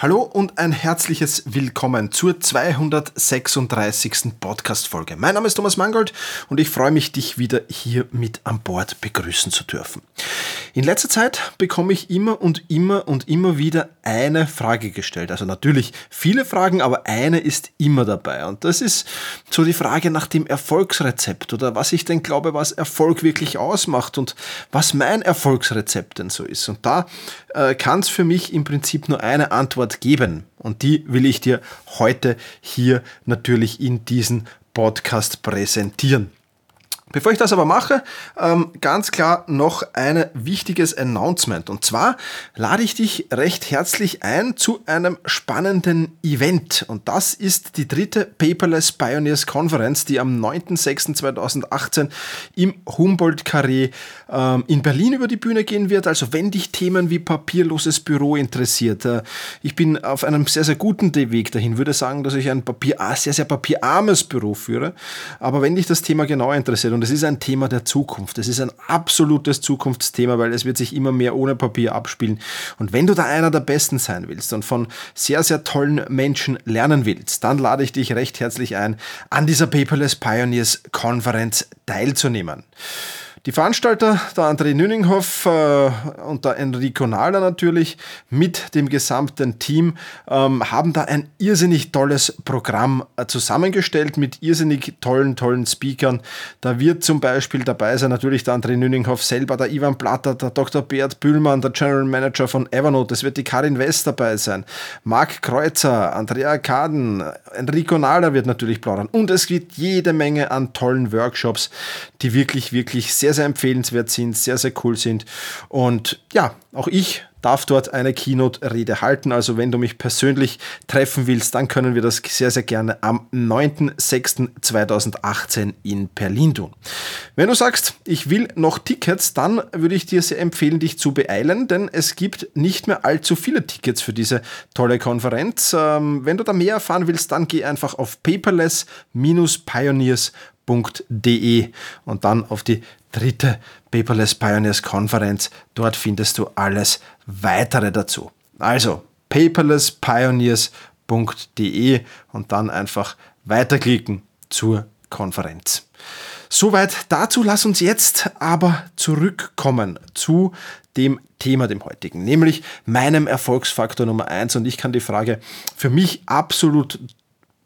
Hallo und ein herzliches Willkommen zur 236. Podcast-Folge. Mein Name ist Thomas Mangold und ich freue mich, dich wieder hier mit an Bord begrüßen zu dürfen. In letzter Zeit bekomme ich immer und immer und immer wieder eine Frage gestellt. Also natürlich viele Fragen, aber eine ist immer dabei. Und das ist so die Frage nach dem Erfolgsrezept oder was ich denn glaube, was Erfolg wirklich ausmacht und was mein Erfolgsrezept denn so ist. Und da äh, kann es für mich im Prinzip nur eine Antwort Antwort geben. Und die will ich dir heute hier natürlich in diesem Podcast präsentieren. Bevor ich das aber mache, ähm, ganz klar noch ein wichtiges Announcement. Und zwar lade ich dich recht herzlich ein zu einem spannenden Event. Und das ist die dritte Paperless Pioneers Konferenz, die am 9.06.2018 im Humboldt-Carré ähm, in Berlin über die Bühne gehen wird. Also wenn dich Themen wie papierloses Büro interessiert, äh, ich bin auf einem sehr, sehr guten Weg dahin, würde sagen, dass ich ein Papier, sehr, sehr papierarmes Büro führe. Aber wenn dich das Thema genau interessiert, und es ist ein Thema der Zukunft. Es ist ein absolutes Zukunftsthema, weil es wird sich immer mehr ohne Papier abspielen. Und wenn du da einer der Besten sein willst und von sehr, sehr tollen Menschen lernen willst, dann lade ich dich recht herzlich ein, an dieser Paperless Pioneers Konferenz teilzunehmen. Die Veranstalter, der André Nüninghoff äh, und der Enrico Nahler natürlich mit dem gesamten Team, ähm, haben da ein irrsinnig tolles Programm äh, zusammengestellt mit irrsinnig tollen, tollen Speakern. Da wird zum Beispiel dabei sein natürlich der André Nüninghoff selber, der Ivan Platter, der Dr. Bert Bühlmann, der General Manager von Evernote. Es wird die Karin West dabei sein, Marc Kreuzer, Andrea Kaden, Enrico Nahler wird natürlich plaudern. Und es gibt jede Menge an tollen Workshops, die wirklich, wirklich sehr, sehr empfehlenswert sind, sehr, sehr cool sind. Und ja, auch ich darf dort eine Keynote-Rede halten. Also wenn du mich persönlich treffen willst, dann können wir das sehr, sehr gerne am 9.06.2018 in Berlin tun. Wenn du sagst, ich will noch Tickets, dann würde ich dir sehr empfehlen, dich zu beeilen, denn es gibt nicht mehr allzu viele Tickets für diese tolle Konferenz. Ähm, wenn du da mehr erfahren willst, dann geh einfach auf paperless-pioneers.com paperless.de und dann auf die dritte Paperless Pioneers Konferenz. Dort findest du alles weitere dazu. Also paperlesspioneers.de und dann einfach weiterklicken zur Konferenz. Soweit dazu. Lass uns jetzt aber zurückkommen zu dem Thema, dem heutigen, nämlich meinem Erfolgsfaktor Nummer eins. Und ich kann die Frage für mich absolut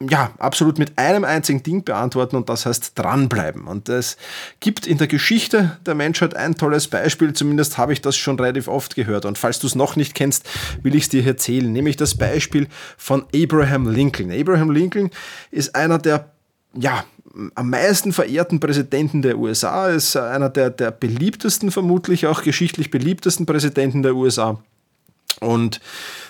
ja, absolut mit einem einzigen Ding beantworten und das heißt dranbleiben. Und es gibt in der Geschichte der Menschheit ein tolles Beispiel, zumindest habe ich das schon relativ oft gehört. Und falls du es noch nicht kennst, will ich es dir erzählen, nämlich das Beispiel von Abraham Lincoln. Abraham Lincoln ist einer der ja, am meisten verehrten Präsidenten der USA, ist einer der, der beliebtesten, vermutlich auch geschichtlich beliebtesten Präsidenten der USA. Und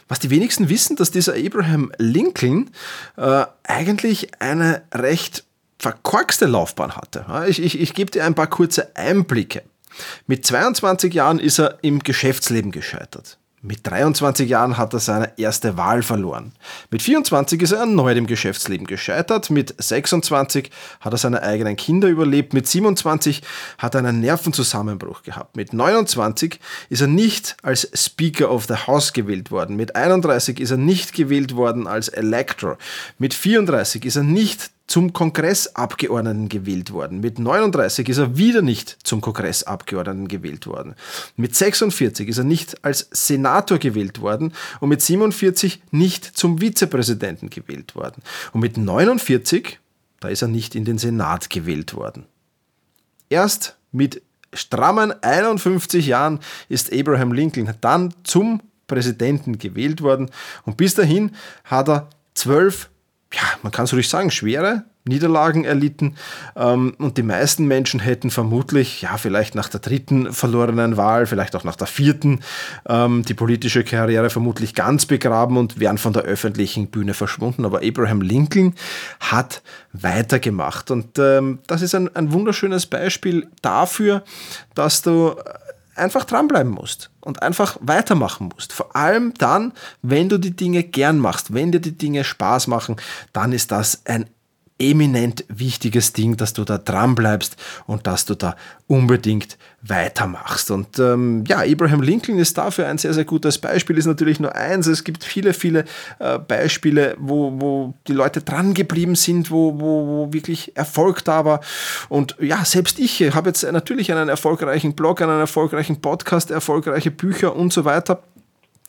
was die wenigsten wissen, dass dieser Abraham Lincoln äh, eigentlich eine recht verkorkste Laufbahn hatte. Ich, ich, ich gebe dir ein paar kurze Einblicke. Mit 22 Jahren ist er im Geschäftsleben gescheitert. Mit 23 Jahren hat er seine erste Wahl verloren. Mit 24 ist er erneut im Geschäftsleben gescheitert. Mit 26 hat er seine eigenen Kinder überlebt. Mit 27 hat er einen Nervenzusammenbruch gehabt. Mit 29 ist er nicht als Speaker of the House gewählt worden. Mit 31 ist er nicht gewählt worden als Elector. Mit 34 ist er nicht zum Kongressabgeordneten gewählt worden. Mit 39 ist er wieder nicht zum Kongressabgeordneten gewählt worden. Mit 46 ist er nicht als Senator gewählt worden und mit 47 nicht zum Vizepräsidenten gewählt worden. Und mit 49, da ist er nicht in den Senat gewählt worden. Erst mit strammen 51 Jahren ist Abraham Lincoln dann zum Präsidenten gewählt worden und bis dahin hat er zwölf ja, man kann es ruhig sagen, schwere Niederlagen erlitten. Ähm, und die meisten Menschen hätten vermutlich, ja, vielleicht nach der dritten verlorenen Wahl, vielleicht auch nach der vierten, ähm, die politische Karriere vermutlich ganz begraben und wären von der öffentlichen Bühne verschwunden. Aber Abraham Lincoln hat weitergemacht. Und ähm, das ist ein, ein wunderschönes Beispiel dafür, dass du einfach dranbleiben musst und einfach weitermachen musst. Vor allem dann, wenn du die Dinge gern machst, wenn dir die Dinge Spaß machen, dann ist das ein eminent wichtiges Ding, dass du da dran bleibst und dass du da unbedingt weitermachst. Und ähm, ja, Abraham Lincoln ist dafür ein sehr, sehr gutes Beispiel, ist natürlich nur eins. Es gibt viele, viele äh, Beispiele, wo, wo die Leute dran geblieben sind, wo, wo, wo wirklich Erfolg da war. Und ja, selbst ich habe jetzt natürlich einen erfolgreichen Blog, einen erfolgreichen Podcast, erfolgreiche Bücher und so weiter.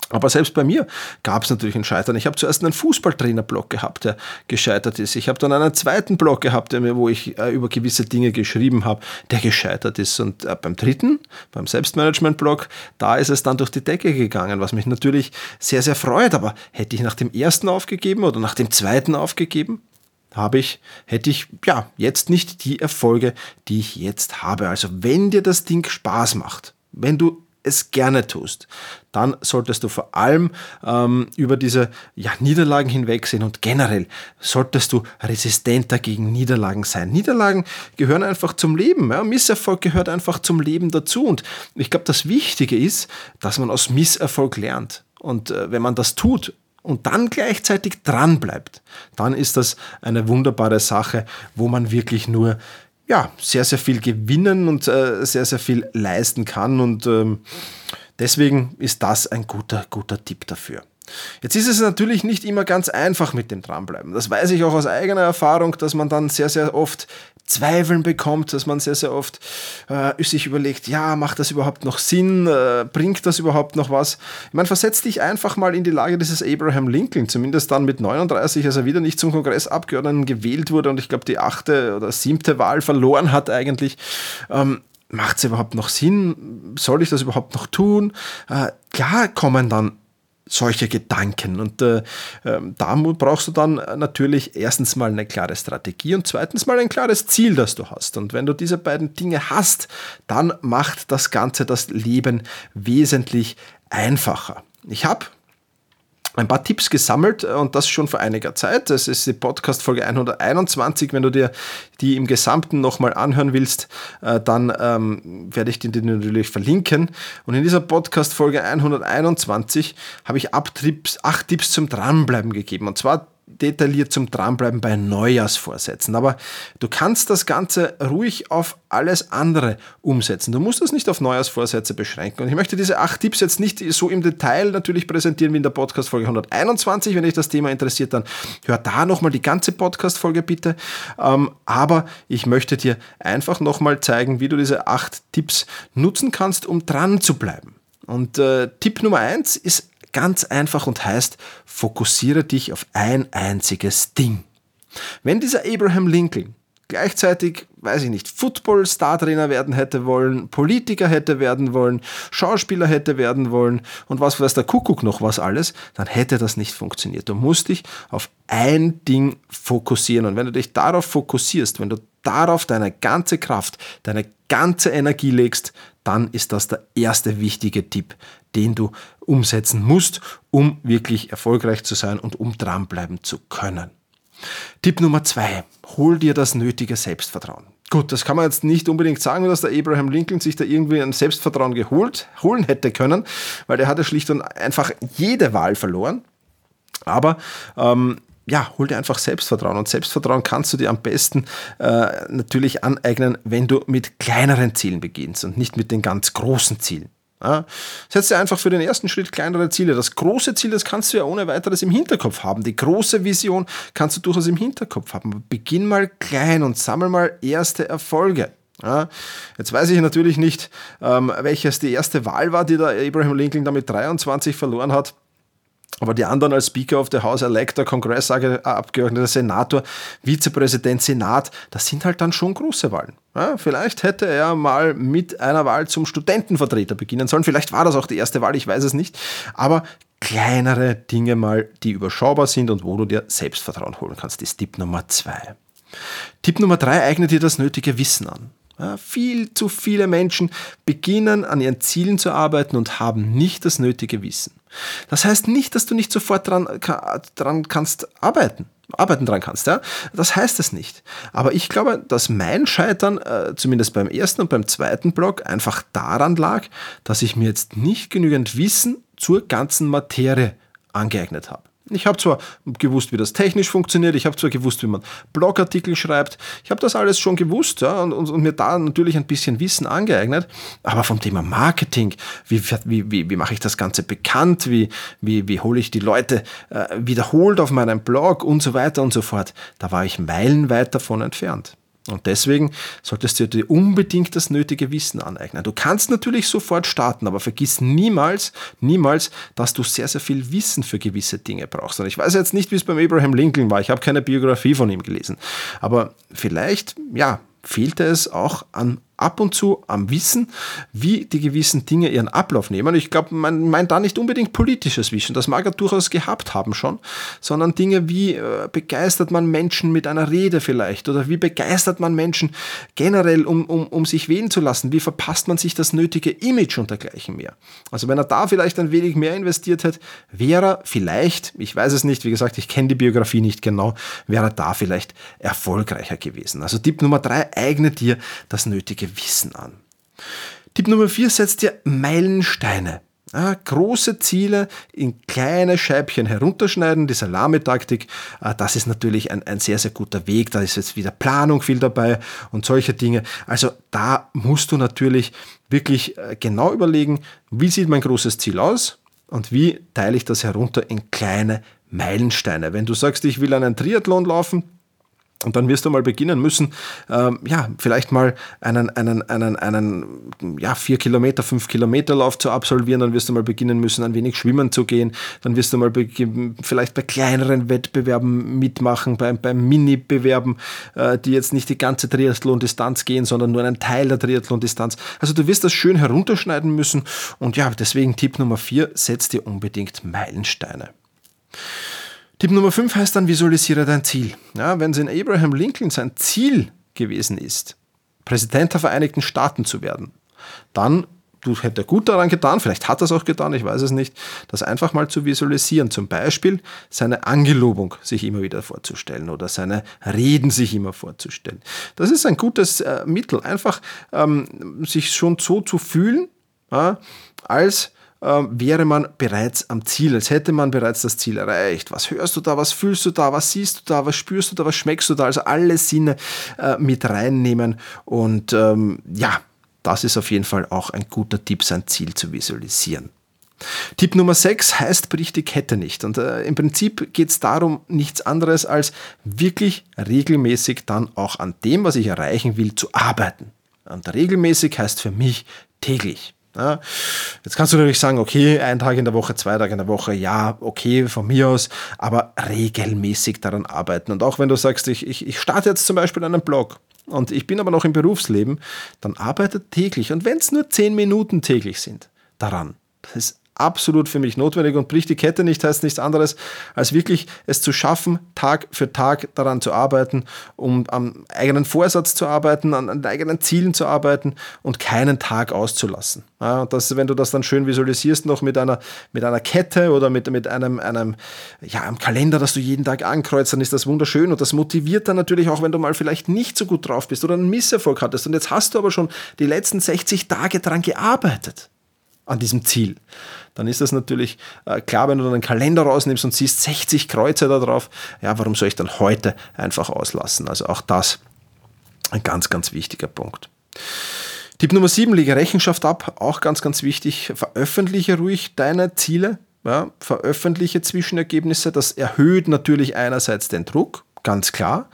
Aber selbst bei mir gab es natürlich ein Scheitern. Ich habe zuerst einen Fußballtrainer-Blog gehabt, der gescheitert ist. Ich habe dann einen zweiten Blog gehabt, wo ich äh, über gewisse Dinge geschrieben habe, der gescheitert ist. Und äh, beim dritten, beim Selbstmanagement-Blog, da ist es dann durch die Decke gegangen, was mich natürlich sehr, sehr freut. Aber hätte ich nach dem ersten aufgegeben oder nach dem zweiten aufgegeben, habe ich, hätte ich ja jetzt nicht die Erfolge, die ich jetzt habe. Also wenn dir das Ding Spaß macht, wenn du es gerne tust, dann solltest du vor allem ähm, über diese ja, Niederlagen hinwegsehen und generell solltest du resistenter gegen Niederlagen sein. Niederlagen gehören einfach zum Leben. Ja? Misserfolg gehört einfach zum Leben dazu. Und ich glaube, das Wichtige ist, dass man aus Misserfolg lernt. Und äh, wenn man das tut, und dann gleichzeitig dran bleibt, dann ist das eine wunderbare Sache, wo man wirklich nur ja, sehr, sehr viel gewinnen und äh, sehr, sehr viel leisten kann. Und ähm, deswegen ist das ein guter, guter Tipp dafür. Jetzt ist es natürlich nicht immer ganz einfach mit dem Dranbleiben. Das weiß ich auch aus eigener Erfahrung, dass man dann sehr, sehr oft Zweifeln bekommt, dass man sehr, sehr oft äh, sich überlegt, ja, macht das überhaupt noch Sinn? Äh, bringt das überhaupt noch was? Ich meine, versetz dich einfach mal in die Lage dieses Abraham Lincoln, zumindest dann mit 39, als er wieder nicht zum Kongressabgeordneten gewählt wurde und ich glaube die achte oder siebte Wahl verloren hat eigentlich. Ähm, Macht es überhaupt noch Sinn? Soll ich das überhaupt noch tun? Äh, klar kommen dann solche Gedanken. Und äh, äh, da brauchst du dann natürlich erstens mal eine klare Strategie und zweitens mal ein klares Ziel, das du hast. Und wenn du diese beiden Dinge hast, dann macht das Ganze das Leben wesentlich einfacher. Ich habe ein paar Tipps gesammelt äh, und das schon vor einiger Zeit. Das ist die Podcast-Folge 121. Wenn du dir die im Gesamten nochmal anhören willst, äh, dann ähm, werde ich dir die natürlich verlinken. Und in dieser Podcast-Folge 121 habe ich Tipps, acht Tipps zum Dranbleiben gegeben. Und zwar detailliert zum Dranbleiben bei Neujahrsvorsätzen. Aber du kannst das Ganze ruhig auf alles andere umsetzen. Du musst das nicht auf Neujahrsvorsätze beschränken. Und ich möchte diese acht Tipps jetzt nicht so im Detail natürlich präsentieren wie in der Podcast-Folge 121. Wenn dich das Thema interessiert, dann hör da nochmal die ganze Podcast-Folge bitte. Ähm, aber ich möchte dir einfach nochmal zeigen, wie du diese acht Tipps nutzen kannst, um dran zu bleiben. Und äh, Tipp Nummer eins ist Ganz einfach und heißt, fokussiere dich auf ein einziges Ding. Wenn dieser Abraham Lincoln gleichzeitig, weiß ich nicht, Football-Star-Trainer werden hätte wollen, Politiker hätte werden wollen, Schauspieler hätte werden wollen und was weiß der Kuckuck noch was alles, dann hätte das nicht funktioniert. Du musst dich auf ein Ding fokussieren und wenn du dich darauf fokussierst, wenn du darauf deine ganze Kraft, deine ganze Energie legst, dann ist das der erste wichtige Tipp, den du umsetzen musst, um wirklich erfolgreich zu sein und um dranbleiben zu können. Tipp Nummer zwei, hol dir das nötige Selbstvertrauen. Gut, das kann man jetzt nicht unbedingt sagen, dass der Abraham Lincoln sich da irgendwie ein Selbstvertrauen geholt, holen hätte können, weil der hatte schlicht und einfach jede Wahl verloren. Aber ähm, ja, hol dir einfach Selbstvertrauen. Und Selbstvertrauen kannst du dir am besten äh, natürlich aneignen, wenn du mit kleineren Zielen beginnst und nicht mit den ganz großen Zielen. Ja, setz dir einfach für den ersten Schritt kleinere Ziele. Das große Ziel, das kannst du ja ohne weiteres im Hinterkopf haben. Die große Vision kannst du durchaus im Hinterkopf haben. Beginn mal klein und sammel mal erste Erfolge. Ja, jetzt weiß ich natürlich nicht, ähm, welches die erste Wahl war, die der Abraham Lincoln damit 23 verloren hat. Aber die anderen als Speaker of the House, Elector, Kongressabgeordneter, Senator, Vizepräsident, Senat, das sind halt dann schon große Wahlen. Ja, vielleicht hätte er mal mit einer Wahl zum Studentenvertreter beginnen sollen. Vielleicht war das auch die erste Wahl, ich weiß es nicht. Aber kleinere Dinge mal, die überschaubar sind und wo du dir Selbstvertrauen holen kannst, ist Tipp Nummer zwei. Tipp Nummer drei, eigne dir das nötige Wissen an. Ja, viel zu viele Menschen beginnen an ihren Zielen zu arbeiten und haben nicht das nötige Wissen. Das heißt nicht, dass du nicht sofort dran, dran kannst arbeiten. arbeiten dran kannst. Ja? Das heißt es nicht. Aber ich glaube, dass mein Scheitern, äh, zumindest beim ersten und beim zweiten Blog, einfach daran lag, dass ich mir jetzt nicht genügend Wissen zur ganzen Materie angeeignet habe. Ich habe zwar gewusst, wie das technisch funktioniert, ich habe zwar gewusst, wie man Blogartikel schreibt, ich habe das alles schon gewusst ja, und, und, und, mir da natürlich ein bisschen Wissen angeeignet, aber vom Thema Marketing, wie, wie, wie, wie mache ich das Ganze bekannt, wie, wie, wie hole ich die Leute äh, wiederholt auf meinem Blog und so weiter und so fort, da war ich meilenweit davon entfernt. Und deswegen solltest du dir unbedingt das nötige Wissen aneignen. Du kannst natürlich sofort starten, aber vergiss niemals, niemals, dass du sehr, sehr viel Wissen für gewisse Dinge brauchst. Und ich weiß jetzt nicht, wie es beim Abraham Lincoln war. Ich habe keine Biografie von ihm gelesen. Aber vielleicht, ja, fehlte es auch an ab und zu am Wissen, wie die gewissen Dinge ihren Ablauf nehmen. Ich glaube, man meint da nicht unbedingt politisches Wissen, das mag er durchaus gehabt haben schon, sondern Dinge wie äh, begeistert man Menschen mit einer Rede vielleicht oder wie begeistert man Menschen generell, um, um, um sich wählen zu lassen, wie verpasst man sich das nötige Image und dergleichen mehr. Also wenn er da vielleicht ein wenig mehr investiert hätte, wäre er vielleicht, ich weiß es nicht, wie gesagt, ich kenne die Biografie nicht genau, wäre er da vielleicht erfolgreicher gewesen. Also Tipp Nummer drei, eigne dir das nötige Wissen an. Tipp Nummer 4, setzt dir Meilensteine. Ja, große Ziele in kleine Scheibchen herunterschneiden, die Salamitaktik, äh, das ist natürlich ein, ein sehr, sehr guter Weg. Da ist jetzt wieder Planung viel dabei und solche Dinge. Also da musst du natürlich wirklich äh, genau überlegen, wie sieht mein großes Ziel aus und wie teile ich das herunter in kleine Meilensteine. Wenn du sagst, ich will einen Triathlon laufen, und dann wirst du mal beginnen müssen, ähm, ja, vielleicht mal einen, einen, einen, einen, ja, vier Kilometer, fünf Kilometer Lauf zu absolvieren. Dann wirst du mal beginnen müssen, ein wenig schwimmen zu gehen. Dann wirst du mal vielleicht bei kleineren Wettbewerben mitmachen, bei, beim Mini-Bewerben, äh, die jetzt nicht die ganze Triathlon-Distanz gehen, sondern nur einen Teil der Triathlon-Distanz. Also du wirst das schön herunterschneiden müssen. Und ja, deswegen Tipp Nummer vier, setz dir unbedingt Meilensteine. Tipp Nummer 5 heißt dann, visualisiere dein Ziel. Ja, wenn es in Abraham Lincoln sein Ziel gewesen ist, Präsident der Vereinigten Staaten zu werden, dann du hätte gut daran getan, vielleicht hat er es auch getan, ich weiß es nicht, das einfach mal zu visualisieren. Zum Beispiel seine Angelobung sich immer wieder vorzustellen oder seine Reden sich immer vorzustellen. Das ist ein gutes äh, Mittel, einfach ähm, sich schon so zu fühlen, ja, als wäre man bereits am Ziel, als hätte man bereits das Ziel erreicht. Was hörst du da, was fühlst du da, was siehst du da, was spürst du da, was schmeckst du da? Also alle Sinne äh, mit reinnehmen und ähm, ja, das ist auf jeden Fall auch ein guter Tipp, sein Ziel zu visualisieren. Tipp Nummer 6 heißt, brich die Kette nicht. Und äh, im Prinzip geht es darum, nichts anderes als wirklich regelmäßig dann auch an dem, was ich erreichen will, zu arbeiten. Und regelmäßig heißt für mich täglich. Ja, jetzt kannst du natürlich sagen, okay, ein Tag in der Woche, zwei Tage in der Woche, ja, okay, von mir aus, aber regelmäßig daran arbeiten. Und auch wenn du sagst, ich, ich, ich starte jetzt zum Beispiel einen Blog und ich bin aber noch im Berufsleben, dann arbeite täglich. Und wenn es nur zehn Minuten täglich sind, daran. Das ist absolut für mich notwendig und bricht die Kette nicht, heißt nichts anderes, als wirklich es zu schaffen, Tag für Tag daran zu arbeiten, um am eigenen Vorsatz zu arbeiten, an, an eigenen Zielen zu arbeiten und keinen Tag auszulassen. Ja, das, wenn du das dann schön visualisierst, noch mit einer, mit einer Kette oder mit, mit einem, einem, ja, einem Kalender, das du jeden Tag ankreuzt, dann ist das wunderschön und das motiviert dann natürlich auch, wenn du mal vielleicht nicht so gut drauf bist oder einen Misserfolg hattest und jetzt hast du aber schon die letzten 60 Tage daran gearbeitet an diesem Ziel. Dann ist das natürlich äh, klar, wenn du dann einen Kalender rausnimmst und siehst 60 Kreuze da drauf, ja, warum soll ich dann heute einfach auslassen? Also auch das ein ganz, ganz wichtiger Punkt. Tipp Nummer 7, lege Rechenschaft ab, auch ganz, ganz wichtig. Veröffentliche ruhig deine Ziele, ja, veröffentliche Zwischenergebnisse. Das erhöht natürlich einerseits den Druck, ganz klar,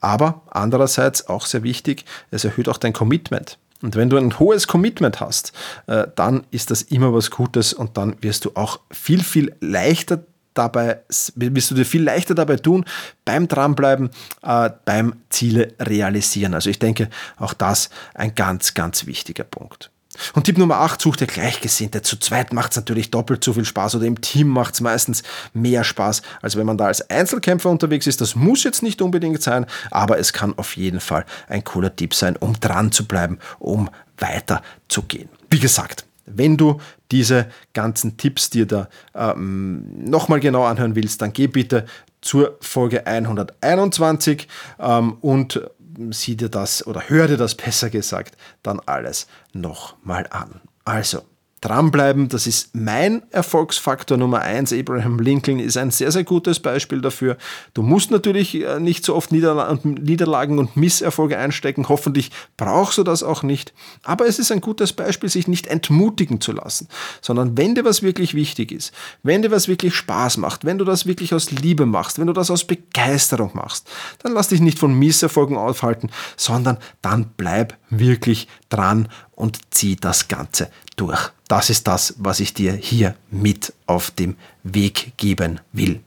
aber andererseits auch sehr wichtig, es erhöht auch dein Commitment. Und wenn du ein hohes Commitment hast, äh, dann ist das immer was Gutes und dann wirst du auch viel, viel leichter dabei, wirst du dir viel leichter dabei tun, beim Dranbleiben, äh, beim Ziele realisieren. Also ich denke, auch das ein ganz, ganz wichtiger Punkt. Und Tipp Nummer 8, such dir Gleichgesinnte. Zu zweit macht es natürlich doppelt so viel Spaß oder im Team macht es meistens mehr Spaß, als wenn man da als Einzelkämpfer unterwegs ist. Das muss jetzt nicht unbedingt sein, aber es kann auf jeden Fall ein cooler Tipp sein, um dran zu bleiben, um weiter zu gehen. Wie gesagt, wenn du diese ganzen Tipps dir da ähm, nochmal genau anhören willst, dann geh bitte zur Folge 121 ähm, und sieh dir das oder hör dir das besser gesagt dann alles nochmal an. Also, dranbleiben. Das ist mein Erfolgsfaktor Nummer eins. Abraham Lincoln ist ein sehr, sehr gutes Beispiel dafür. Du musst natürlich äh, nicht so oft Niederlagen und Misserfolge einstecken. Hoffentlich brauchst du das auch nicht. Aber es ist ein gutes Beispiel, sich nicht entmutigen zu lassen, sondern wenn dir was wirklich wichtig ist, wenn dir was wirklich Spaß macht, wenn du das wirklich aus Liebe machst, wenn du das aus Begeisterung machst, dann lass dich nicht von Misserfolgen aufhalten, sondern dann bleib wirklich dran und zieh das Ganze durch. Das ist das, was ich dir hier mit auf dem Weg geben will.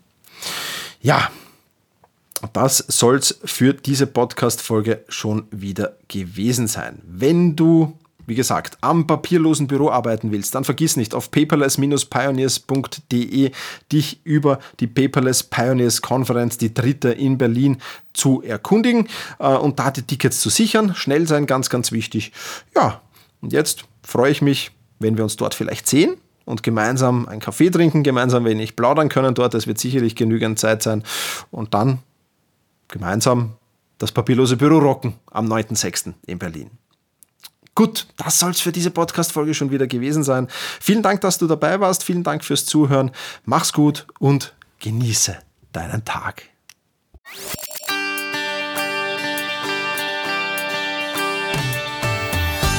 Ja, das soll es für diese Podcast-Folge schon wieder gewesen sein. Wenn du wie gesagt, am papierlosen Büro arbeiten willst, dann vergiss nicht, auf paperless-pioneers.de dich über die Paperless Pioneers Konferenz, die dritte in Berlin, zu erkundigen äh, und da die Tickets zu sichern. Schnell sein, ganz, ganz wichtig. Ja, und jetzt freue ich mich, wenn wir uns dort vielleicht sehen und gemeinsam einen Kaffee trinken, gemeinsam wenig plaudern können dort. Es wird sicherlich genügend Zeit sein. Und dann gemeinsam das papierlose Büro rocken am 9.6. in Berlin. Gut, das soll es für diese Podcast-Folge schon wieder gewesen sein. Vielen Dank, dass du dabei warst. Vielen Dank fürs Zuhören. Mach's gut und genieße deinen Tag.